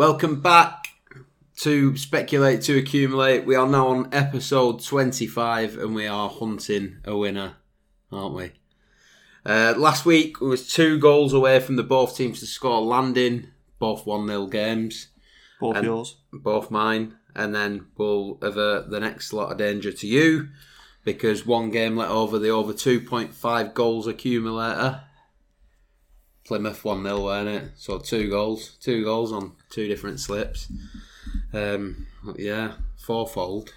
Welcome back to Speculate to Accumulate. We are now on episode 25 and we are hunting a winner, aren't we? Uh, last week we was two goals away from the both teams to score landing, both 1 0 games, Both And- yours. both mine, and then we'll avert the next lot of danger to you because one game let over the over 2.5 goals accumulator. Plymouth 1 0, weren't it? So two goals. Two goals on two different slips. Um, yeah, fourfold.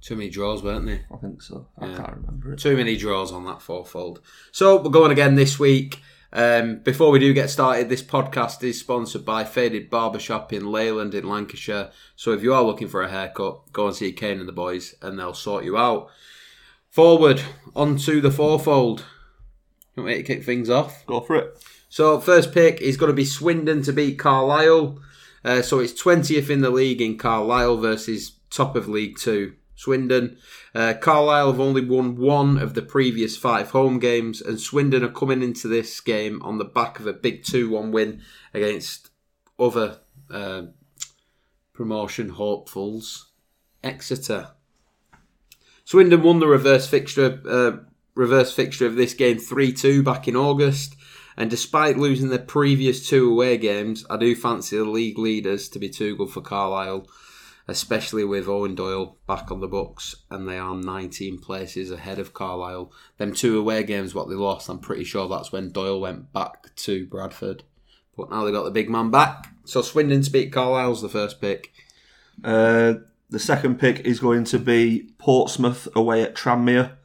Too many draws, weren't they? I think so. I Yeah. can't remember it. Too many draws on that fourfold. So we're going again this week. Um, before we do get started, this podcast is sponsored by Faded Barbershop in Leyland in Lancashire. So if you are looking for a haircut, go and see Kane and the boys, and they'll sort you out. Forward onto the fourfold. You want me to kick things off? Go for it. So first pick is going to be Swindon to beat Carlisle. Uh, so it's twentieth in the league in Carlisle versus top of League Two Swindon. Uh, Carlisle have only won one of the previous five home games, and Swindon are coming into this game on the back of a big two-one win against other uh, promotion hopefuls, Exeter. Swindon won the reverse fixture uh, reverse fixture of this game 3-2 back in August. And despite losing their previous two away games, I do fancy the league leaders to be too good for Carlisle, especially with Eoin Doyle back on the books, and they are 19 places ahead of Carlisle. Them two away games, what they lost, I'm pretty sure that's when Doyle went back to Bradford. But now they got the big man back. So Swindon to beat Carlisle's the first pick. Uh, the second pick is going to be Portsmouth away at Tranmere.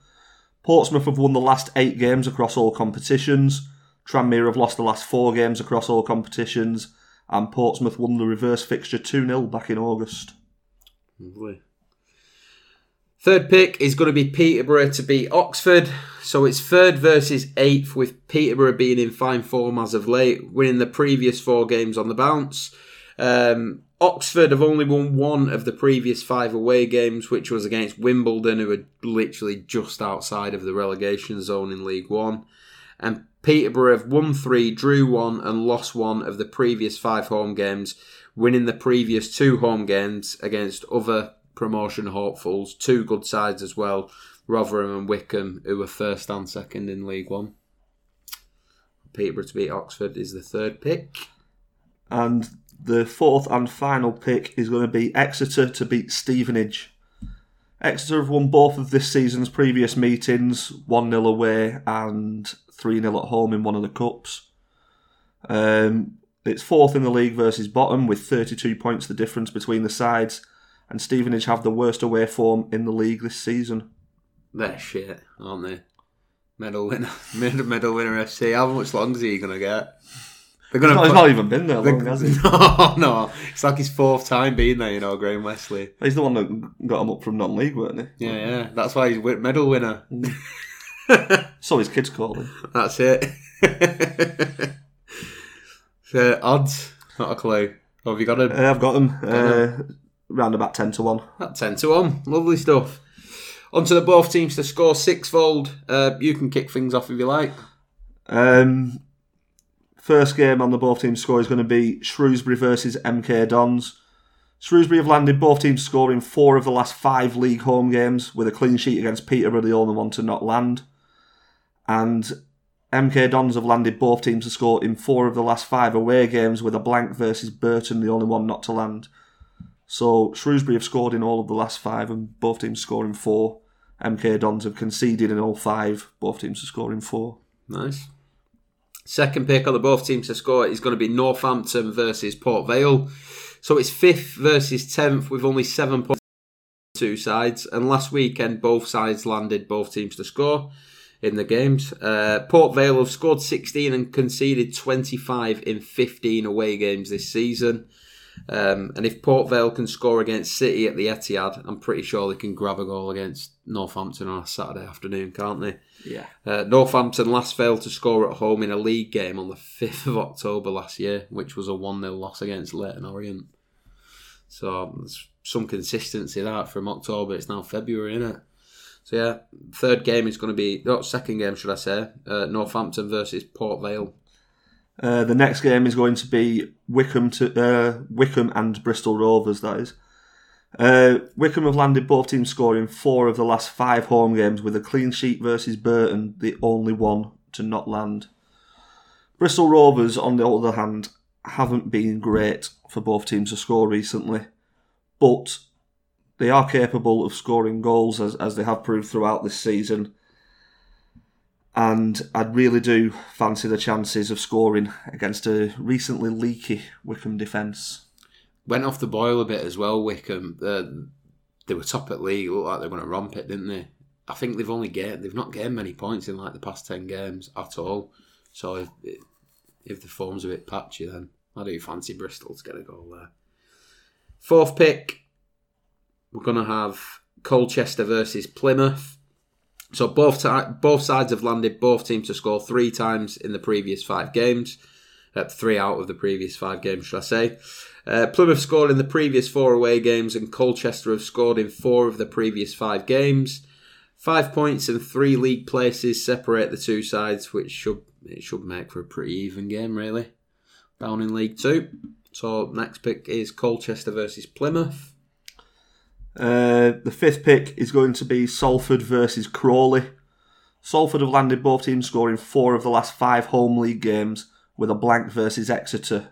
Portsmouth have won the last eight games across all competitions. Tranmere have lost the last four games across all competitions. And Portsmouth won the reverse fixture 2 0 back in August. Lovely. Third pick is going to be Peterborough to beat Oxford. So it's third versus eighth, with Peterborough being in fine form as of late, winning the previous four games on the bounce. Um, Oxford have only won one of the previous five away games, which was against Wimbledon, who are literally just outside of the relegation zone in League One. And Peterborough have won three, drew one, and lost one of the previous five home games, winning the previous two home games against other promotion hopefuls, two good sides as well, Rotherham and Wycombe, who were first and second in League One. Peterborough to beat Oxford is the third pick. And the fourth and final pick is going to be Exeter to beat Stevenage. Exeter have won both of this season's previous meetings 1 0 away and 3 0 at home in one of the Cups. Um, it's fourth in the league versus bottom with 32 points the difference between the sides, and Stevenage have the worst away form in the league this season. They're shit, aren't they? Medal winner, medal, winner FC. How much longer is he going to get? They're going He's not, he's not even been there long, has he? No, no. It's like his fourth time being there, you know, Graham Westley. He's the one that got him up from non league, weren't he? Yeah, yeah. That's why he's medal winner. So his kids call him. That's it. so, odds? Not a clue. Oh, have you got them? Uh, I've got them. uh, round about 10 to 1. That 10 to 1. Lovely stuff. On to the both teams to score sixfold. Uh, you can kick things off if you like. Um, first game on the both teams score is going to be Shrewsbury versus MK Dons. Shrewsbury have landed both teams scoring four of the last five league home games, with a clean sheet against Peterborough, the only one to not land. And MK Dons have landed both teams to score in four of the last five away games, with a blank versus Burton, the only one not to land. So Shrewsbury have scored in all of the last five, and both teams scoring four. MK Dons have conceded in all five, both teams are scoring four. Nice. Second pick on the both teams to score is going to be Northampton versus Port Vale. So it's fifth versus tenth with only seven points two sides. And last weekend, both sides landed both teams to score in the games. Uh, Port Vale have scored 16 and conceded 25 in 15 away games this season. Um, and if Port Vale can score against City at the Etihad, I'm pretty sure they can grab a goal against Northampton on a Saturday afternoon, can't they? Yeah. Uh, Northampton last failed to score at home in a league game on the 5th of October last year, which was a 1 0 loss against Leyton Orient. So there's some consistency that from October. It's now February, isn't it? So yeah, third game is going to be, no, second game, should I say, uh, Northampton versus Port Vale. Uh, the next game is going to be Wycombe to uh, Wycombe and Bristol Rovers. That is. Uh, Wycombe have landed both teams scoring four of the last five home games, with a clean sheet versus Burton, the only one to not land. Bristol Rovers, on the other hand, haven't been great for both teams to score recently, but they are capable of scoring goals as, as they have proved throughout this season. And I really do fancy the chances of scoring against a recently leaky Wycombe defence. Went off the boil a bit as well, Wycombe. Uh, they were top at league, looked like they were going to romp it, didn't they? I think they've only gained, they've not gained many points in like the past 10 games at all. So if, if the form's a bit patchy, then I do fancy Bristol to get a goal there. Fourth pick, we're going to have Colchester versus Plymouth. So both ti- both sides have landed both teams to score three times in the previous five games. Uh, three out of the previous five games, should I say? Uh, Plymouth scored in the previous four away games, and Colchester have scored in four of the previous five games. Five points and three league places separate the two sides, which should it should make for a pretty even game, really. Down in League Two. So next pick is Colchester versus Plymouth. Uh, the fifth pick is going to be Salford versus Crawley. Salford have landed both teams scoring four of the last five home league games, with a blank versus Exeter,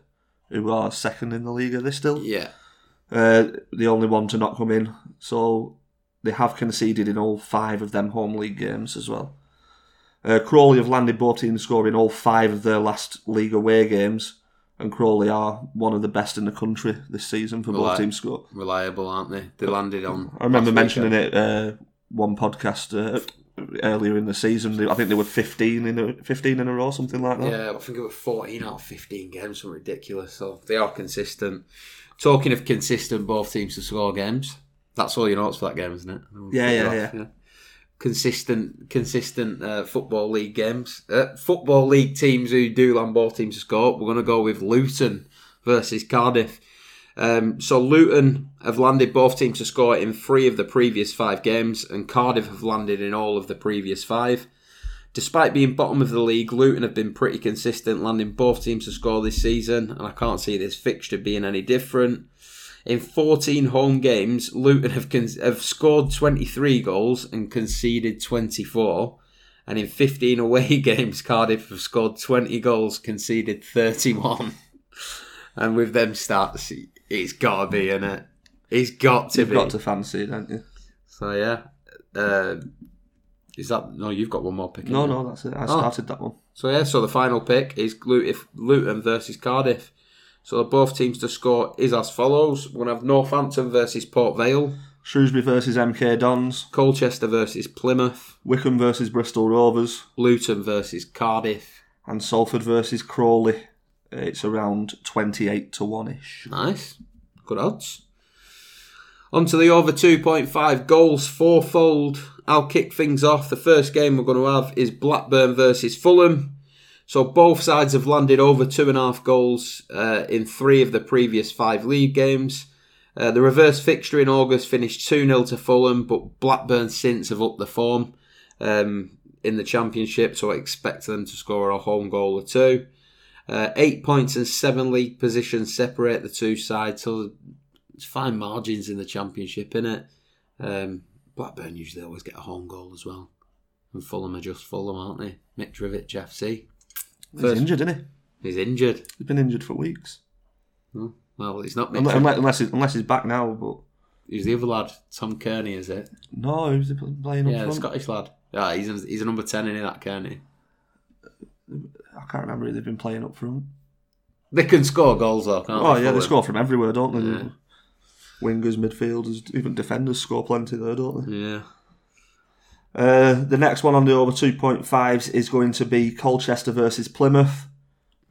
who are second in the league. Are they still? Yeah. Uh, the only one to not come in. So they have conceded in all five of them home league games as well. Uh, Crawley have landed both teams scoring all five of their last league away games, and Crawley are one of the best in the country this season for both teams score. Reliable, aren't they? They landed on. I remember mentioning weekend. it uh, one podcast uh, earlier in the season. I think they were fifteen in a, fifteen in a row, something like that. Yeah, I think it was 14 out of 15 games, something ridiculous. So they are consistent. Talking of consistent, both teams to score games. That's all your notes for that game, isn't it? Yeah, yeah, yeah. Consistent, consistent uh, football league games. Uh, football league teams who do land both teams to score. We're going to go with Luton versus Cardiff. Um, so Luton have landed both teams to score in three of the previous five games, and Cardiff have landed in all of the previous five. Despite being bottom of the league, Luton have been pretty consistent, landing both teams to score this season, and I can't see this fixture being any different. In 14 home games, Luton have con- have scored 23 goals and conceded 24. And in 15 away games, Cardiff have scored 20 goals, conceded 31. and with them stats, it's got to be in it. It's got to You've be. got to fancy it, haven't you? So yeah, uh, is that no? You've got one more pick. No, no, that's it. I Oh. started that one. So yeah, so the final pick is Luton versus Cardiff. So both teams to score is as follows: we're gonna have Northampton versus Port Vale, Shrewsbury versus MK Dons, Colchester versus Plymouth, Wycombe versus Bristol Rovers, Luton versus Cardiff. and Salford versus Crawley. It's around twenty-eight to one ish. Nice, good odds. On to the over 2.5 goals fourfold. I'll kick things off. The first game we're going to have is Blackburn versus Fulham. So both sides have landed over two and a half goals uh, in three of the previous five league games. Uh, the reverse fixture in August finished 2 0 to Fulham, but Blackburn since have upped the form um, in the Championship, so I expect them to score a home goal or two. Uh, eight points and seven league positions separate the two sides, so it's fine margins in the Championship, innit? Um, Blackburn usually always get a home goal as well. And Fulham are just Fulham, aren't they? Mitrovic FC. He's injured, isn't he? He's injured. He's been injured for weeks. Oh, well, he's not Unless, unless, unless, he's, unless he's back now, but He's the other lad, Tom Cairney, is it? no, he was playing Yeah, the. Scottish lad. Yeah, he's a, he's a number 10 in that Kearney. I can't remember who they've been playing up front. They can score goals though, can't Oh they? yeah, they score from everywhere, don't they? Yeah. Wingers, midfielders, even defenders score plenty there, don't they? Yeah. Uh, the next one on the over 2.5s is going to be Colchester versus Plymouth.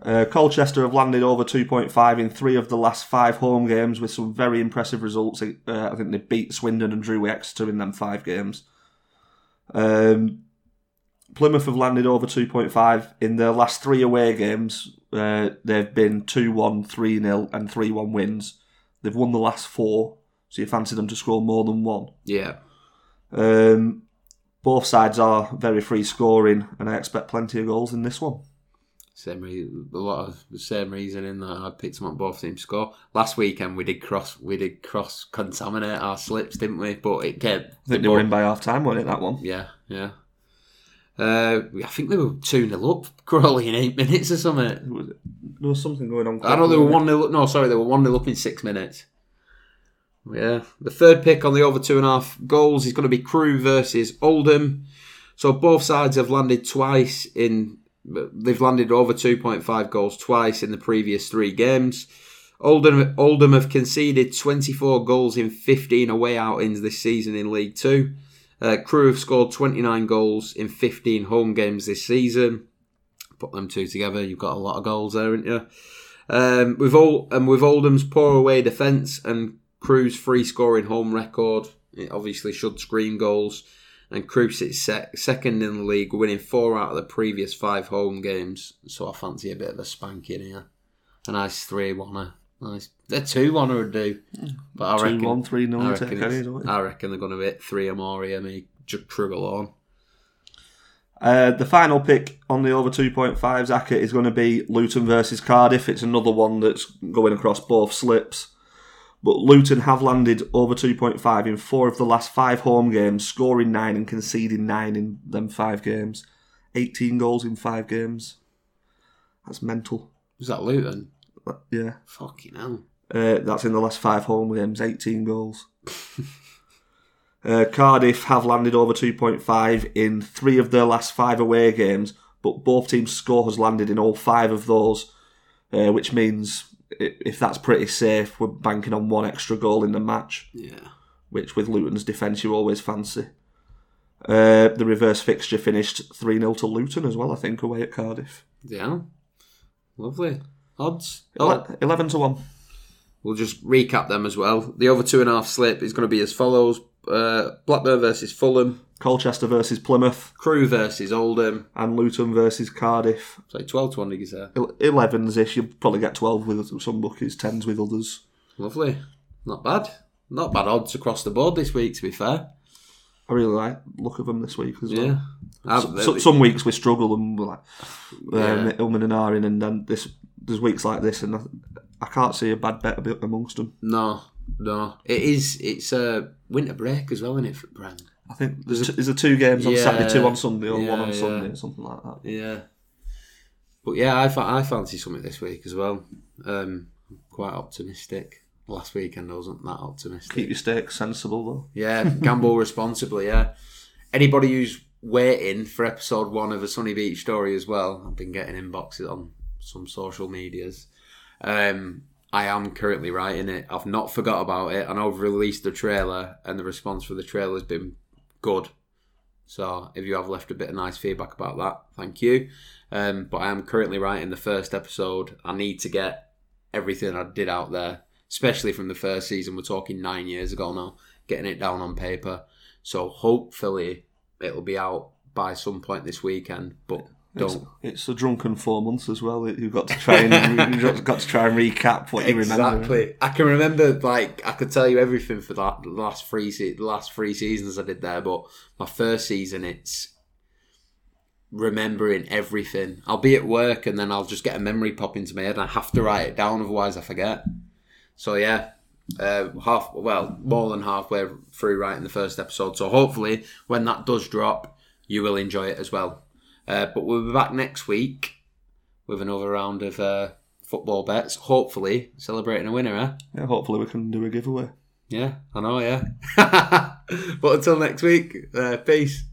Uh, Colchester have landed over 2.5 in three of the last five home games with some very impressive results. Uh, I think they beat Swindon and drew Exeter in them five games. Um, Plymouth have landed over 2.5 in their last three away games. Uh, they've been 2 1, 3 0, and 3 1 wins. They've won the last four, so you fancy them to score more than one. Yeah. Um, both sides are very free scoring, and I expect plenty of goals in this one. Same reason, a lot of the same reason in that I picked them up both teams score. Last weekend we did cross we did cross contaminate our slips, didn't we? But it kept I think they were in by half time, weren't it, that one? yeah, yeah. Uh, I think they were two 0 up, Crawley in eight minutes or something. There was something going on. I know they were one 0 No, sorry, they were one 0 up in six minutes. Yeah, the third pick on the over two and a half goals is going to be Crewe versus Oldham. So both sides have landed twice in. They've landed over two point five goals twice in the previous three games. Oldham Oldham have conceded twenty four goals in fifteen away outings this season in League Two. Uh, Crewe have scored twenty nine goals in fifteen home games this season. Put them two together, you've got a lot of goals there, haven't you? Um, with all and with Oldham's poor away defence and Crewe's free scoring home record, it obviously should scream goals. And Crewe sits sec- second in the league, winning four out of the previous five home games. So I fancy a bit of a spanking here. A nice three one. Nice, a two one would do. But I Two, reckon, one, three, no, I reckon? I reckon they're going to hit three or more here. Me, just Crewe alone. Uh, the final pick on the over 2.5 Zaka is going to be Luton versus Cardiff. It's another one that's going across both slips. But Luton have landed over 2.5 in four of the last five home games, scoring nine and conceding nine in them five games. 18 goals in five games. That's mental. Was that Luton? Yeah. Fucking hell. Uh, that's in the last five home games, 18 goals. uh, Cardiff have landed over 2.5 in three of their last five away games, but both teams' score has landed in all five of those, uh, which means if that's pretty safe, we're banking on one extra goal in the match, Yeah. which with Luton's defence you always fancy. Uh, the reverse fixture finished 3 0 to Luton as well, I think, away at Cardiff. Yeah. Lovely. Odds. Ele- 11 to 1. We'll just recap them as well. The over two and a half slip is going to be as follows: uh, Blackburn versus Fulham, Colchester versus Plymouth, Crewe versus Oldham. and Luton versus Cardiff. So twelve to one, did you say? 11s ish, you'll probably get 12 with some bookies, 10s with others. Lovely. Not bad. Not bad odds across the board this week. To be fair. I really like the look of them this week as well. Yeah. I've- so- some weeks we struggle and we're like Yeah. um, Ilman and Arin, and then this there's weeks like this, and I, I can't see a bad bet amongst them. no, no. It is. It's a winter break as well, isn't it, for Brand? I think there's, t- there's a two games on Yeah. Saturday, two on Sunday, or Yeah, one on yeah. Sunday, or something like that. Yeah. But yeah, I, fa- I fancy something this week as well. Um, I'm quite optimistic. Last weekend I wasn't that optimistic. Keep your stakes sensible though. Yeah, gamble responsibly. Yeah. Anybody who's waiting for episode one of a Sunny Beach story as well, I've been getting inboxes on some social medias. Um, I am currently writing it. I've not forgot about it, and I've released the trailer, and the response for the trailer has been good. So if you have left a bit of nice feedback about that, thank you. Um, but I am currently writing the first episode. I need to get everything I did out there, especially from the first season. We're talking nine years ago now, getting it down on paper. So hopefully it'll be out by some point this weekend. But It's, don't it's a drunken four months as well. You've got to try and you've got to try and recap what you remember. exactly. I can remember like I could tell you everything for that the last three se- the last three seasons I did there. But my first season, it's remembering everything. I'll be at work and then I'll just get a memory pop into my head. and I have to write it down, otherwise I forget. So yeah, uh, half well more than halfway through writing the first episode. So hopefully when that does drop, you will enjoy it as well. Uh, but we'll be back next week with another round of uh, football bets. Hopefully celebrating a winner, eh? Yeah, hopefully we can do a giveaway. Yeah, I know, yeah. but until next week, uh, peace.